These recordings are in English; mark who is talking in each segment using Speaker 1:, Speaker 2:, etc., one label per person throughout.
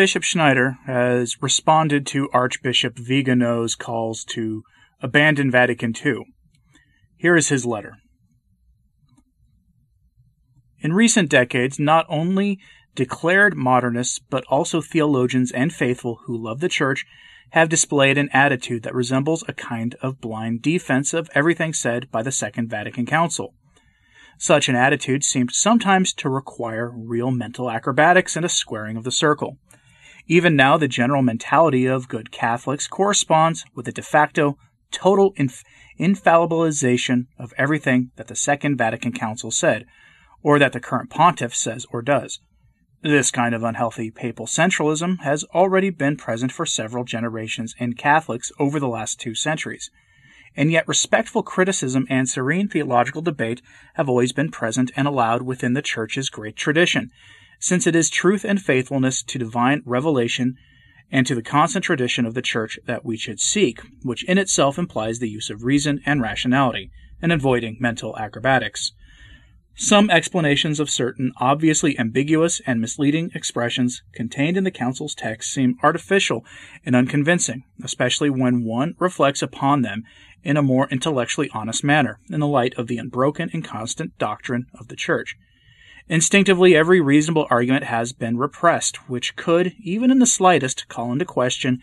Speaker 1: Bishop Schneider has responded to Archbishop Vigano's calls to abandon Vatican II. Here is his letter. In recent decades, not only declared modernists, but also theologians and faithful who love the Church have displayed an attitude that resembles a kind of blind defense of everything said by the Second Vatican Council. Such an attitude seemed sometimes to require real mental acrobatics and a squaring of the circle. Even now, the general mentality of good Catholics corresponds with the de facto total inf- infallibilization of everything that the Second Vatican Council said, or that the current pontiff says or does. This kind of unhealthy papal centralism has already been present for several generations in Catholics over the last two centuries, and yet respectful criticism and serene theological debate have always been present and allowed within the Church's great tradition, since it is truth and faithfulness to divine revelation and to the constant tradition of the Church that we should seek, which in itself implies the use of reason and rationality, and avoiding mental acrobatics. Some explanations of certain obviously ambiguous and misleading expressions contained in the Council's text seem artificial and unconvincing, especially when one reflects upon them in a more intellectually honest manner, in the light of the unbroken and constant doctrine of the Church. Instinctively, every reasonable argument has been repressed, which could, even in the slightest, call into question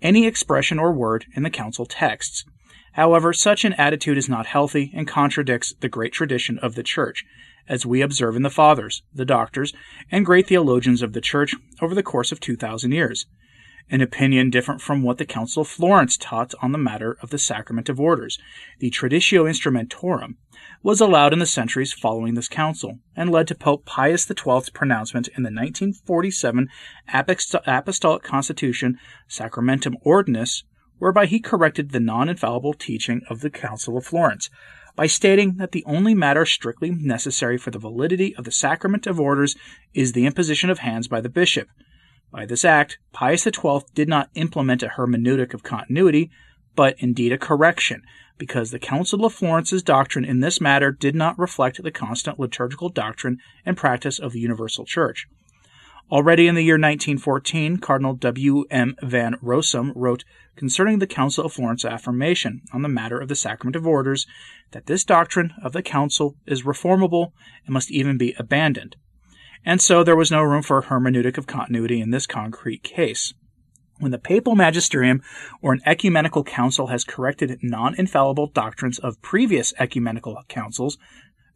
Speaker 1: any expression or word in the Council texts. However, such an attitude is not healthy and contradicts the great tradition of the Church, as we observe in the Fathers, the Doctors, and great theologians of the Church over the course of 2,000 years. An opinion different from what the Council of Florence taught on the matter of the sacrament of orders, the Traditio Instrumentorum, was allowed in the centuries following this council, and led to Pope Pius XII's pronouncement in the 1947 Apostolic Constitution Sacramentum Ordinis whereby he corrected the non infallible teaching of the Council of Florence by stating that the only matter strictly necessary for the validity of the sacrament of orders is the imposition of hands by the bishop. By this act, Pius XII did not implement a hermeneutic of continuity, but indeed a correction, because the Council of Florence's doctrine in this matter did not reflect the constant liturgical doctrine and practice of the Universal Church. Already in the year 1914, Cardinal W. M. van Rossum wrote concerning the Council of Florence affirmation on the matter of the sacrament of orders that this doctrine of the Council is reformable and must even be abandoned. And so there was no room for a hermeneutic of continuity in this concrete case. When the papal magisterium or an ecumenical council has corrected non infallible doctrines of previous ecumenical councils,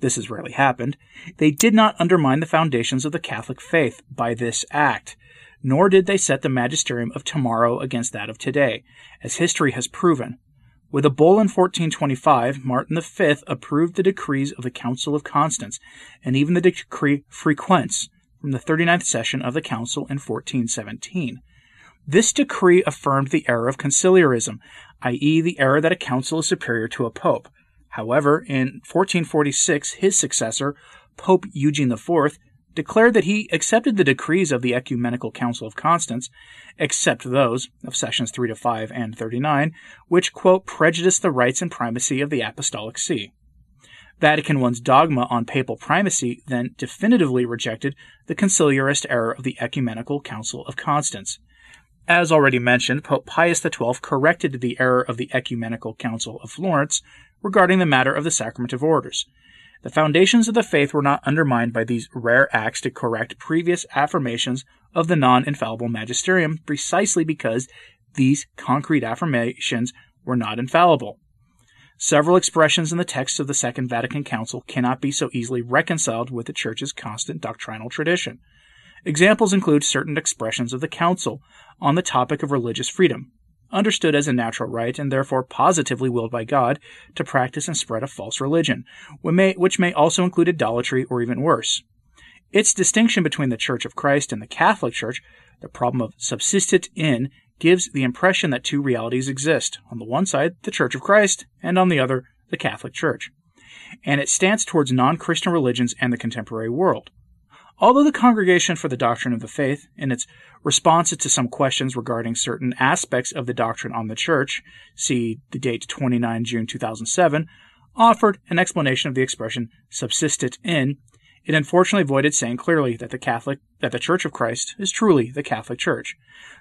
Speaker 1: this has rarely happened, they did not undermine the foundations of the Catholic faith by this act, nor did they set the magisterium of tomorrow against that of today, as history has proven. With a bull in 1425, Martin V approved the decrees of the Council of Constance, and even the decree Frequens from the 39th session of the Council in 1417. This decree affirmed the error of conciliarism, i.e., the error that a council is superior to a pope, However, in 1446, his successor, Pope Eugene IV, declared that he accepted the decrees of the Ecumenical Council of Constance, except those of sessions 3 to 5 and 39, which, quote, prejudiced the rights and primacy of the Apostolic See. Vatican I's dogma on papal primacy then definitively rejected the conciliarist error of the Ecumenical Council of Constance. As already mentioned, Pope Pius XII corrected the error of the Ecumenical Council of Florence regarding the matter of the sacrament of orders. The foundations of the faith were not undermined by these rare acts to correct previous affirmations of the non infallible magisterium precisely because these concrete affirmations were not infallible. Several expressions in the text of the Second Vatican Council cannot be so easily reconciled with the Church's constant doctrinal tradition. Examples include certain expressions of the Council on the topic of religious freedom, understood as a natural right and therefore positively willed by God to practice and spread a false religion, which may also include idolatry or even worse. Its distinction between the Church of Christ and the Catholic Church, the problem of subsistit in, gives the impression that two realities exist on the one side, the Church of Christ, and on the other, the Catholic Church. And it stands towards non Christian religions and the contemporary world. Although the Congregation for the Doctrine of the Faith, in its responses to some questions regarding certain aspects of the doctrine on the Church, see the date 29 June 2007, offered an explanation of the expression subsistit in, It unfortunately avoided saying clearly that the Catholic that the Church of Christ is truly the Catholic Church.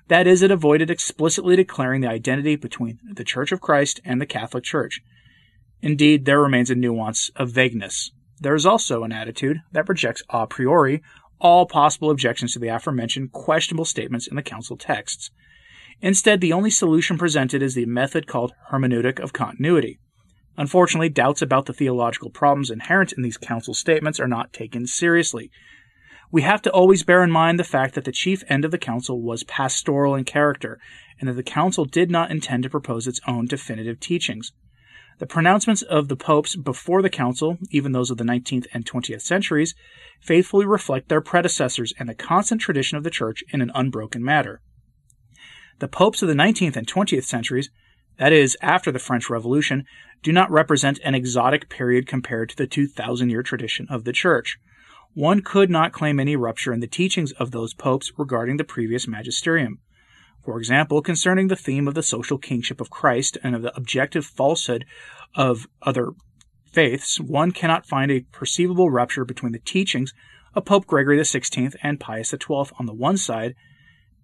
Speaker 1: That is, it avoided explicitly declaring the identity between the Church of Christ and the Catholic Church. Indeed, there remains a nuance of vagueness. There is also an attitude that rejects a priori all possible objections to the aforementioned questionable statements in the Council texts. Instead, the only solution presented is the method called hermeneutic of continuity. Unfortunately, doubts about the theological problems inherent in these council statements are not taken seriously. We have to always bear in mind the fact that the chief end of the council was pastoral in character, and that the council did not intend to propose its own definitive teachings. The pronouncements of the popes before the council, even those of the 19th and 20th centuries, faithfully reflect their predecessors and the constant tradition of the Church in an unbroken manner. The popes of the 19th and 20th centuries that is, after the French Revolution, do not represent an exotic period compared to the 2,000 year tradition of the Church. One could not claim any rupture in the teachings of those popes regarding the previous magisterium. For example, concerning the theme of the social kingship of Christ and of the objective falsehood of other faiths, one cannot find a perceivable rupture between the teachings of Pope Gregory XVI and Pius XII on the one side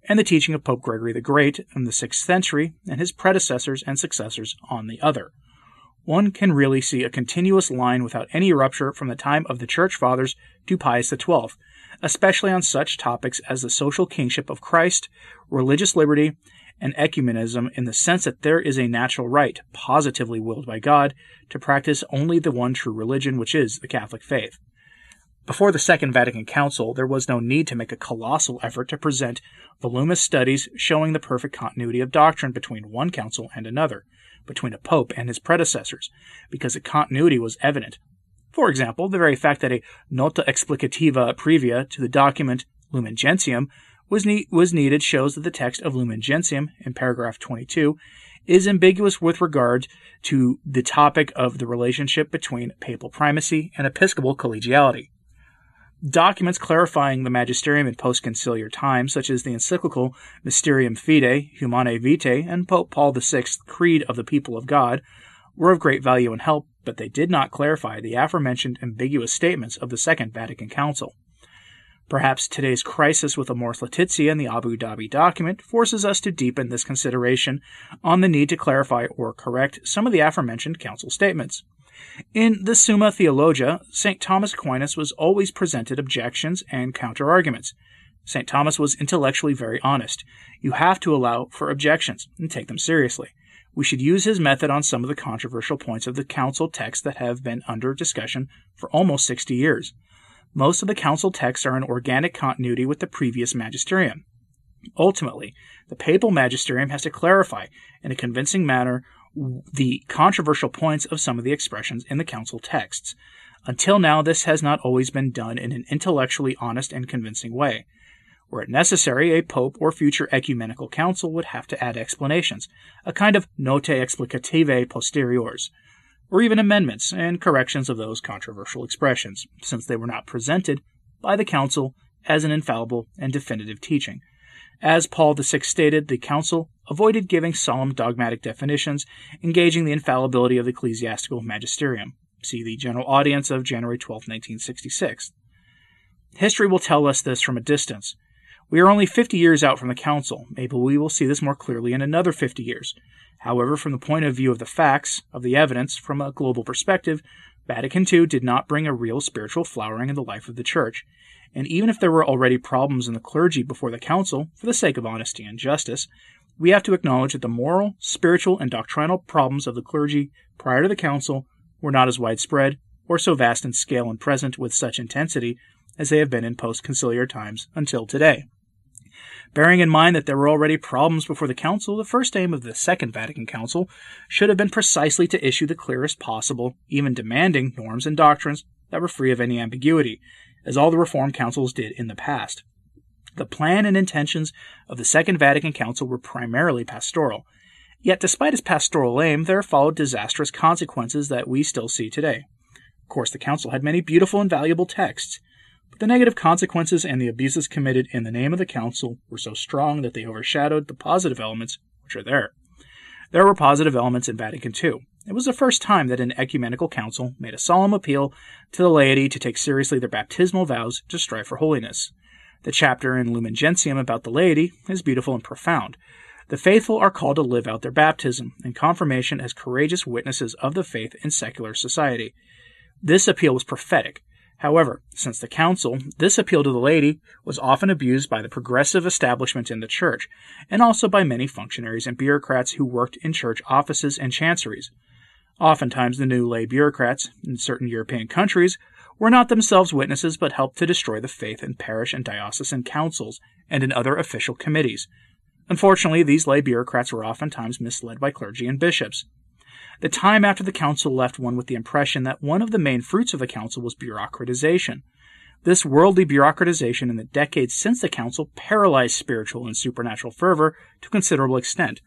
Speaker 1: and the teaching of Pope Gregory the Great in the 6th century and his predecessors and successors on the other. One can really see a continuous line without any rupture from the time of the Church Fathers to Pius XII, especially on such topics as the social kingship of Christ, religious liberty, and ecumenism in the sense that there is a natural right, positively willed by God, to practice only the one true religion, which is the Catholic faith. Before the Second Vatican Council, there was no need to make a colossal effort to present voluminous studies showing the perfect continuity of doctrine between one council and another, between a pope and his predecessors, because the continuity was evident. For example, the very fact that a nota explicativa previa to the document Lumen Gentium was, ne- was needed shows that the text of Lumen Gentium, in paragraph 22, is ambiguous with regard to the topic of the relationship between papal primacy and episcopal collegiality. Documents clarifying the magisterium in post-conciliar times, such as the encyclical Mysterium Fidei, Humanae Vitae, and Pope Paul VI's Creed of the People of God, were of great value and help, but they did not clarify the aforementioned ambiguous statements of the Second Vatican Council. Perhaps today's crisis with Amoris Laetitia and the Abu Dhabi document forces us to deepen this consideration on the need to clarify or correct some of the aforementioned council statements. In the Summa Theologia, St. Thomas Aquinas was always presented objections and counterarguments. St. Thomas was intellectually very honest. You have to allow for objections and take them seriously. We should use his method on some of the controversial points of the council texts that have been under discussion for almost 60 years. Most of the council texts are in organic continuity with the previous magisterium. Ultimately, the papal magisterium has to clarify in a convincing manner the controversial points of some of the expressions in the council texts. Until now, this has not always been done in an intellectually honest and convincing way. Were it necessary, a pope or future ecumenical council would have to add explanations, a kind of notae explicative posteriores, or even amendments and corrections of those controversial expressions, since they were not presented by the council as an infallible and definitive teaching. As Paul VI stated, the Council avoided giving solemn dogmatic definitions, engaging the infallibility of the ecclesiastical magisterium. See the General Audience of January 12, 1966. History will tell us this from a distance. We are only 50 years out from the Council. Maybe we will see this more clearly in another 50 years. However, from the point of view of the facts, of the evidence, from a global perspective, Vatican II did not bring a real spiritual flowering in the life of the Church. And even if there were already problems in the clergy before the Council, for the sake of honesty and justice, we have to acknowledge that the moral, spiritual, and doctrinal problems of the clergy prior to the Council were not as widespread or so vast in scale and present with such intensity as they have been in post conciliar times until today. Bearing in mind that there were already problems before the Council, the first aim of the Second Vatican Council should have been precisely to issue the clearest possible, even demanding, norms and doctrines that were free of any ambiguity, as all the Reformed councils did in the past. The plan and intentions of the Second Vatican Council were primarily pastoral. Yet, despite its pastoral aim, there followed disastrous consequences that we still see today. Of course, the Council had many beautiful and valuable texts, but the negative consequences and the abuses committed in the name of the Council were so strong that they overshadowed the positive elements which are there. There were positive elements in Vatican II. It was the first time that an ecumenical council made a solemn appeal to the laity to take seriously their baptismal vows to strive for holiness. The chapter in Lumen Gentium about the laity is beautiful and profound. The faithful are called to live out their baptism and confirmation as courageous witnesses of the faith in secular society. This appeal was prophetic. However, since the council, this appeal to the laity was often abused by the progressive establishment in the church, and also by many functionaries and bureaucrats who worked in church offices and chanceries. Oftentimes, the new lay bureaucrats in certain European countries were not themselves witnesses but helped to destroy the faith in parish and diocesan councils and in other official committees. Unfortunately, these lay bureaucrats were oftentimes misled by clergy and bishops. The time after the council left one with the impression that one of the main fruits of the council was bureaucratization. This worldly bureaucratization in the decades since the council paralyzed spiritual and supernatural fervor to a considerable extent,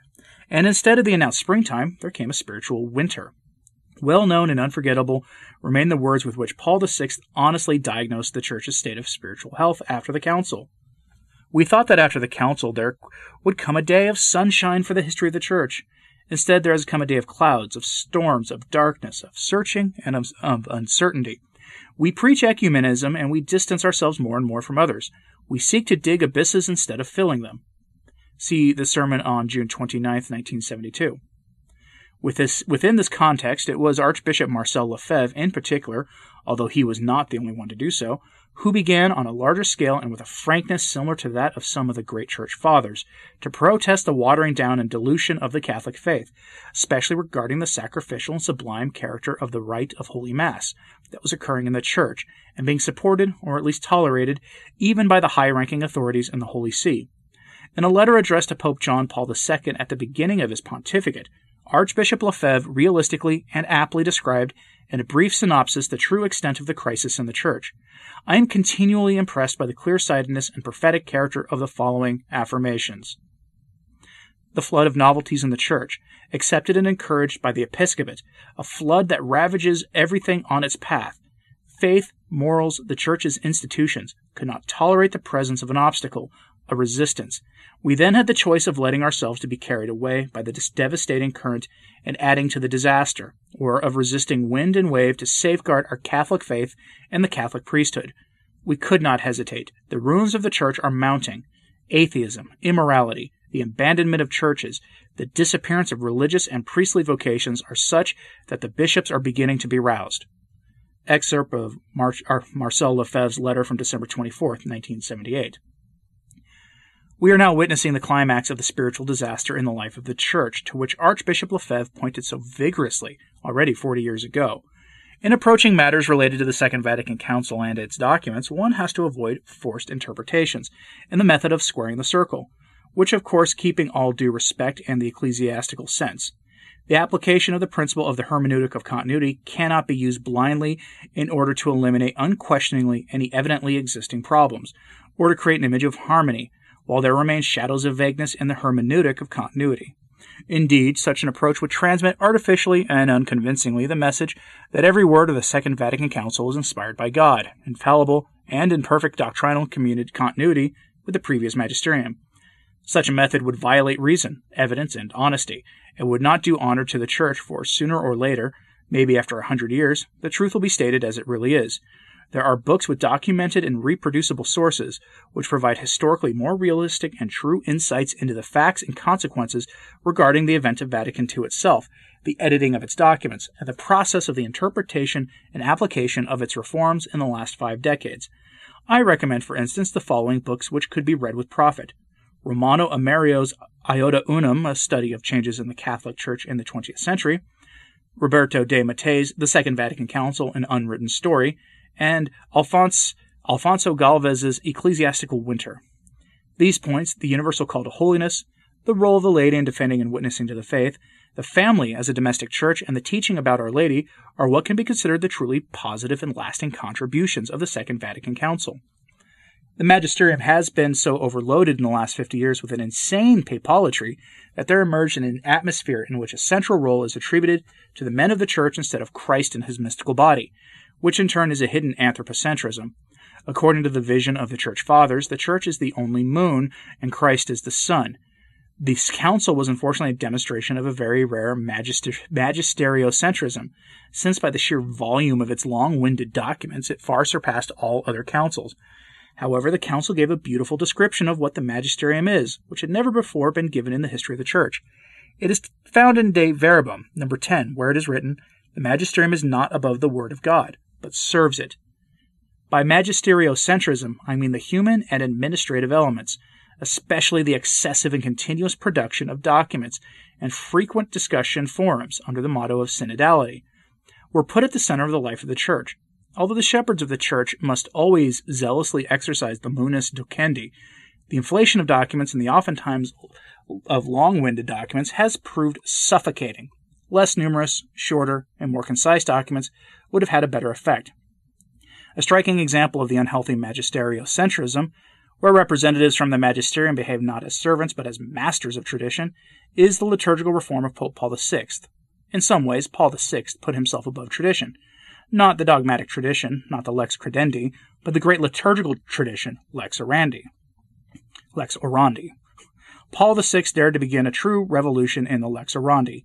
Speaker 1: and instead of the announced springtime, there came a spiritual winter. Well known and unforgettable remain the words with which Paul VI honestly diagnosed the Church's state of spiritual health after the Council. We thought that after the Council there would come a day of sunshine for the history of the Church. Instead, there has come a day of clouds, of storms, of darkness, of searching, and of, of uncertainty. We preach ecumenism and we distance ourselves more and more from others. We seek to dig abysses instead of filling them. See the sermon on June 29, 1972. With this, within this context, it was Archbishop Marcel Lefebvre in particular, although he was not the only one to do so, who began on a larger scale and with a frankness similar to that of some of the great church fathers to protest the watering down and dilution of the Catholic faith, especially regarding the sacrificial and sublime character of the rite of Holy Mass that was occurring in the church and being supported, or at least tolerated, even by the high ranking authorities in the Holy See. In a letter addressed to Pope John Paul II at the beginning of his pontificate, Archbishop Lefebvre realistically and aptly described in a brief synopsis the true extent of the crisis in the Church. I am continually impressed by the clear sightedness and prophetic character of the following affirmations. The flood of novelties in the Church, accepted and encouraged by the episcopate, a flood that ravages everything on its path. Faith, morals, the Church's institutions could not tolerate the presence of an obstacle, a resistance, we then had the choice of letting ourselves to be carried away by the devastating current and adding to the disaster, or of resisting wind and wave to safeguard our Catholic faith and the Catholic priesthood. We could not hesitate. The ruins of the church are mounting. Atheism, immorality, the abandonment of churches, the disappearance of religious and priestly vocations are such that the bishops are beginning to be roused. Excerpt of Mar- Marcel Lefebvre's letter from December 24, 1978. We are now witnessing the climax of the spiritual disaster in the life of the Church, to which Archbishop Lefebvre pointed so vigorously already 40 years ago. In approaching matters related to the Second Vatican Council and its documents, one has to avoid forced interpretations and the method of squaring the circle, which, of course, keeping all due respect and the ecclesiastical sense. The application of the principle of the hermeneutic of continuity cannot be used blindly in order to eliminate unquestioningly any evidently existing problems, or to create an image of harmony while there remain shadows of vagueness in the hermeneutic of continuity. Indeed, such an approach would transmit artificially and unconvincingly the message that every word of the Second Vatican Council was inspired by God, infallible, and in perfect doctrinal continuity with the previous magisterium. Such a method would violate reason, evidence, and honesty, and would not do honor to the Church, for sooner or later, maybe after a hundred years, the truth will be stated as it really is, there are books with documented and reproducible sources, which provide historically more realistic and true insights into the facts and consequences regarding the event of Vatican II itself, the editing of its documents, and the process of the interpretation and application of its reforms in the last five decades. I recommend, for instance, the following books which could be read with profit. Romano Amerio's Iota Unum, a study of changes in the Catholic Church in the 20th century, Roberto de Mattei's The Second Vatican Council, An Unwritten Story, and Alphonse, Alfonso Galvez's Ecclesiastical Winter. These points, the universal call to holiness, the role of the laity in defending and witnessing to the faith, the family as a domestic church, and the teaching about Our Lady are what can be considered the truly positive and lasting contributions of the Second Vatican Council. The magisterium has been so overloaded in the last 50 years with an insane papolatry that there emerged an atmosphere in which a central role is attributed to the men of the church instead of Christ and his mystical body, which in turn is a hidden anthropocentrism. According to the vision of the Church Fathers, the Church is the only moon and Christ is the sun. This council was unfortunately a demonstration of a very rare magister- magisteriocentrism, since by the sheer volume of its long winded documents it far surpassed all other councils. However, the council gave a beautiful description of what the magisterium is, which had never before been given in the history of the church. It is found in Dei Verbum, number 10, where it is written, The magisterium is not above the word of God, but serves it. By magisteriocentrism, I mean the human and administrative elements, especially the excessive and continuous production of documents and frequent discussion forums under the motto of synodality, were put at the center of the life of the Church. Although the shepherds of the Church must always zealously exercise the munus docendi, the inflation of documents and the oftentimes of long winded documents has proved suffocating. Less numerous, shorter, and more concise documents would have had a better effect. A striking example of the unhealthy magisteriocentrism where representatives from the magisterium behave not as servants but as masters of tradition, is the liturgical reform of Pope Paul VI. In some ways, Paul VI put himself above tradition. Not the dogmatic tradition, not the lex credendi, but the great liturgical tradition, lex orandi. Lex orandi. Paul VI dared to begin a true revolution in the lex orandi,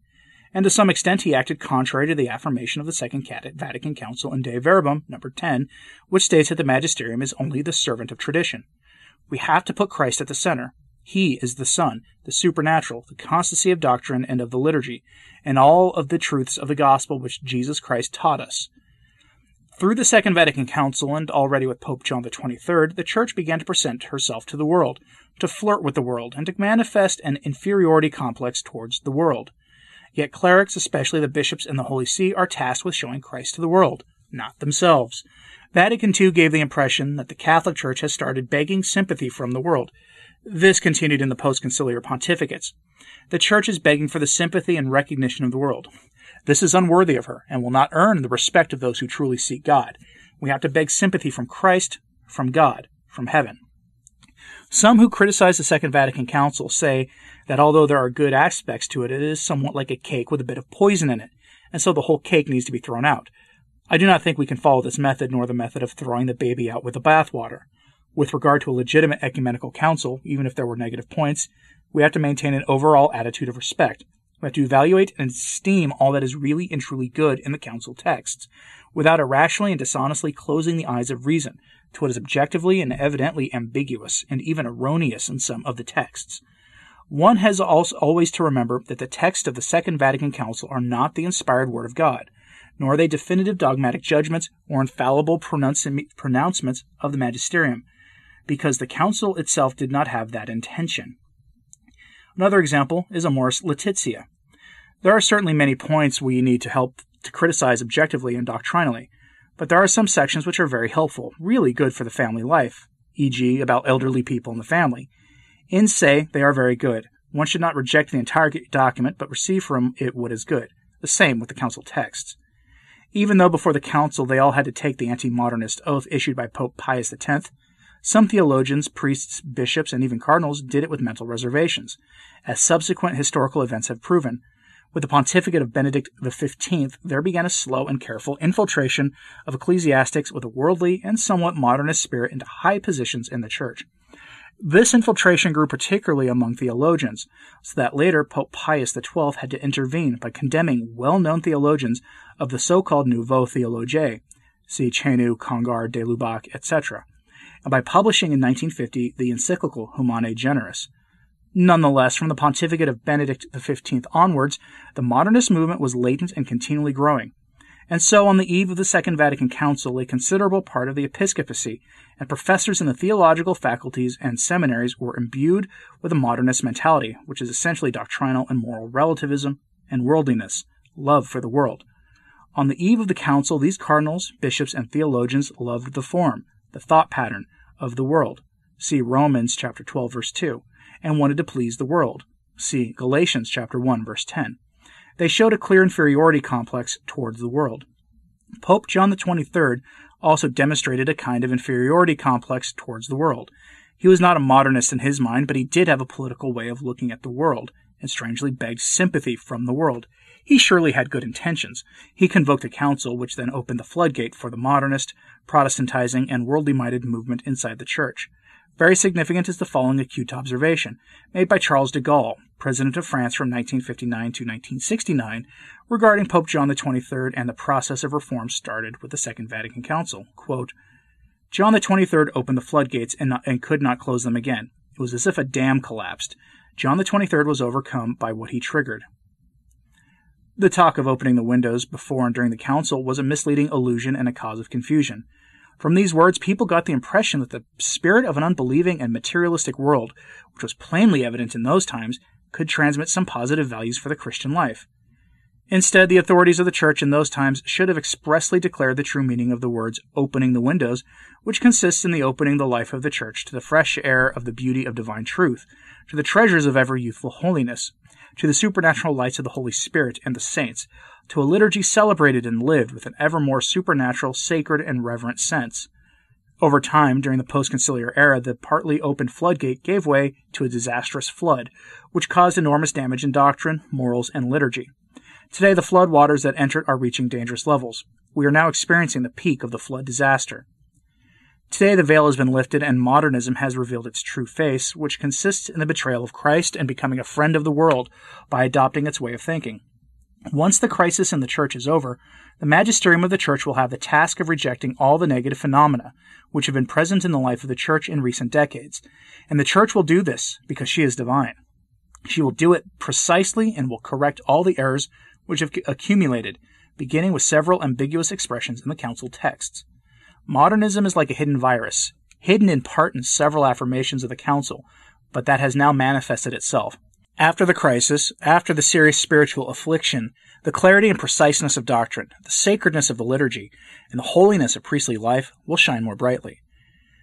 Speaker 1: and to some extent he acted contrary to the affirmation of the Second Vatican Council in Dei Verbum, number 10, which states that the magisterium is only the servant of tradition. We have to put Christ at the center. He is the sun, the supernatural, the constancy of doctrine and of the liturgy, and all of the truths of the gospel which Jesus Christ taught us. Through the Second Vatican Council and already with Pope John XXIII, the Church began to present herself to the world, to flirt with the world, and to manifest an inferiority complex towards the world. Yet clerics, especially the bishops and the Holy See, are tasked with showing Christ to the world, not themselves. Vatican II gave the impression that the Catholic Church has started begging sympathy from the world. This continued in the post-conciliar pontificates. The Church is begging for the sympathy and recognition of the world. This is unworthy of her and will not earn the respect of those who truly seek God. We have to beg sympathy from Christ, from God, from heaven. Some who criticize the Second Vatican Council say that although there are good aspects to it, it is somewhat like a cake with a bit of poison in it, and so the whole cake needs to be thrown out. I do not think we can follow this method nor the method of throwing the baby out with the bathwater. With regard to a legitimate ecumenical council, even if there were negative points, we have to maintain an overall attitude of respect. We have to evaluate and esteem all that is really and truly good in the council texts, without irrationally and dishonestly closing the eyes of reason to what is objectively and evidently ambiguous and even erroneous in some of the texts. One has also always to remember that the texts of the Second Vatican Council are not the inspired Word of God nor are they definitive dogmatic judgments or infallible pronouncements of the magisterium, because the council itself did not have that intention. Another example is Amoris Laetitia. There are certainly many points we need to help to criticize objectively and doctrinally, but there are some sections which are very helpful, really good for the family life, e.g., about elderly people in the family. In se, they are very good. One should not reject the entire document, but receive from it what is good. The same with the council texts. Even though before the council they all had to take the anti modernist oath issued by Pope Pius X, some theologians, priests, bishops, and even cardinals did it with mental reservations, as subsequent historical events have proven. With the pontificate of Benedict XV, there began a slow and careful infiltration of ecclesiastics with a worldly and somewhat modernist spirit into high positions in the church. This infiltration grew particularly among theologians, so that later Pope Pius XII had to intervene by condemning well known theologians of the so called Nouveau Theologie, see Chenu, Congar, de Lubac, etc., and by publishing in 1950 the encyclical Humani Generis. Nonetheless, from the pontificate of Benedict XV onwards, the modernist movement was latent and continually growing. And so, on the eve of the Second Vatican Council, a considerable part of the episcopacy and professors in the theological faculties and seminaries were imbued with a modernist mentality, which is essentially doctrinal and moral relativism and worldliness, love for the world. On the eve of the council, these cardinals, bishops, and theologians loved the form, the thought pattern of the world. See Romans chapter 12 verse 2, and wanted to please the world. See Galatians chapter 1 verse 10. They showed a clear inferiority complex towards the world. Pope John 23rd also demonstrated a kind of inferiority complex towards the world. He was not a modernist in his mind, but he did have a political way of looking at the world, and strangely begged sympathy from the world. He surely had good intentions. He convoked a council, which then opened the floodgate for the modernist, Protestantizing, and worldly minded movement inside the church. Very significant is the following acute observation, made by Charles de Gaulle, President of France from 1959 to 1969, regarding Pope John XXIII and the process of reform started with the Second Vatican Council. Quote, John XXIII opened the floodgates and, not, and could not close them again. It was as if a dam collapsed. John XXIII was overcome by what he triggered. The talk of opening the windows before and during the council was a misleading illusion and a cause of confusion. From these words, people got the impression that the spirit of an unbelieving and materialistic world, which was plainly evident in those times, could transmit some positive values for the Christian life. Instead, the authorities of the church in those times should have expressly declared the true meaning of the words opening the windows, which consists in the opening the life of the church to the fresh air of the beauty of divine truth, to the treasures of ever youthful holiness, to the supernatural lights of the Holy Spirit and the saints, to a liturgy celebrated and lived with an ever more supernatural, sacred, and reverent sense. Over time, during the post conciliar era, the partly open floodgate gave way to a disastrous flood, which caused enormous damage in doctrine, morals, and liturgy. Today, the flood waters that entered are reaching dangerous levels. We are now experiencing the peak of the flood disaster. Today, the veil has been lifted and modernism has revealed its true face, which consists in the betrayal of Christ and becoming a friend of the world by adopting its way of thinking. Once the crisis in the church is over, the magisterium of the church will have the task of rejecting all the negative phenomena which have been present in the life of the church in recent decades. And the church will do this because she is divine. She will do it precisely and will correct all the errors which have accumulated, beginning with several ambiguous expressions in the council texts. Modernism is like a hidden virus, hidden in part in several affirmations of the Council, but that has now manifested itself. After the crisis, after the serious spiritual affliction, the clarity and preciseness of doctrine, the sacredness of the liturgy, and the holiness of priestly life will shine more brightly.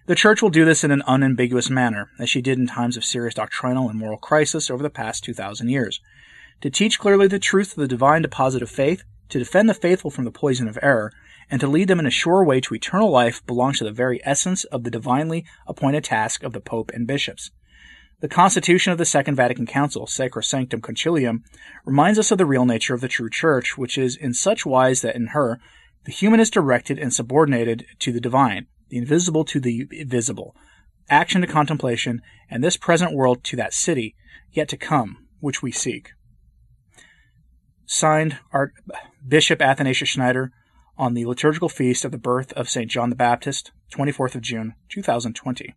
Speaker 1: The Church will do this in an unambiguous manner, as she did in times of serious doctrinal and moral crisis over the past 2,000 years. To teach clearly the truth of the divine deposit of faith, to defend the faithful from the poison of error, and to lead them in a sure way to eternal life belongs to the very essence of the divinely appointed task of the Pope and bishops. The constitution of the Second Vatican Council, Sacrosanctum Concilium, reminds us of the real nature of the true Church, which is in such wise that in her the human is directed and subordinated to the divine, the invisible to the visible, action to contemplation, and this present world to that city yet to come, which we seek. Signed, Art- Bishop Athanasius Schneider, on the liturgical feast of the birth of St. John the Baptist, 24th of June, 2020.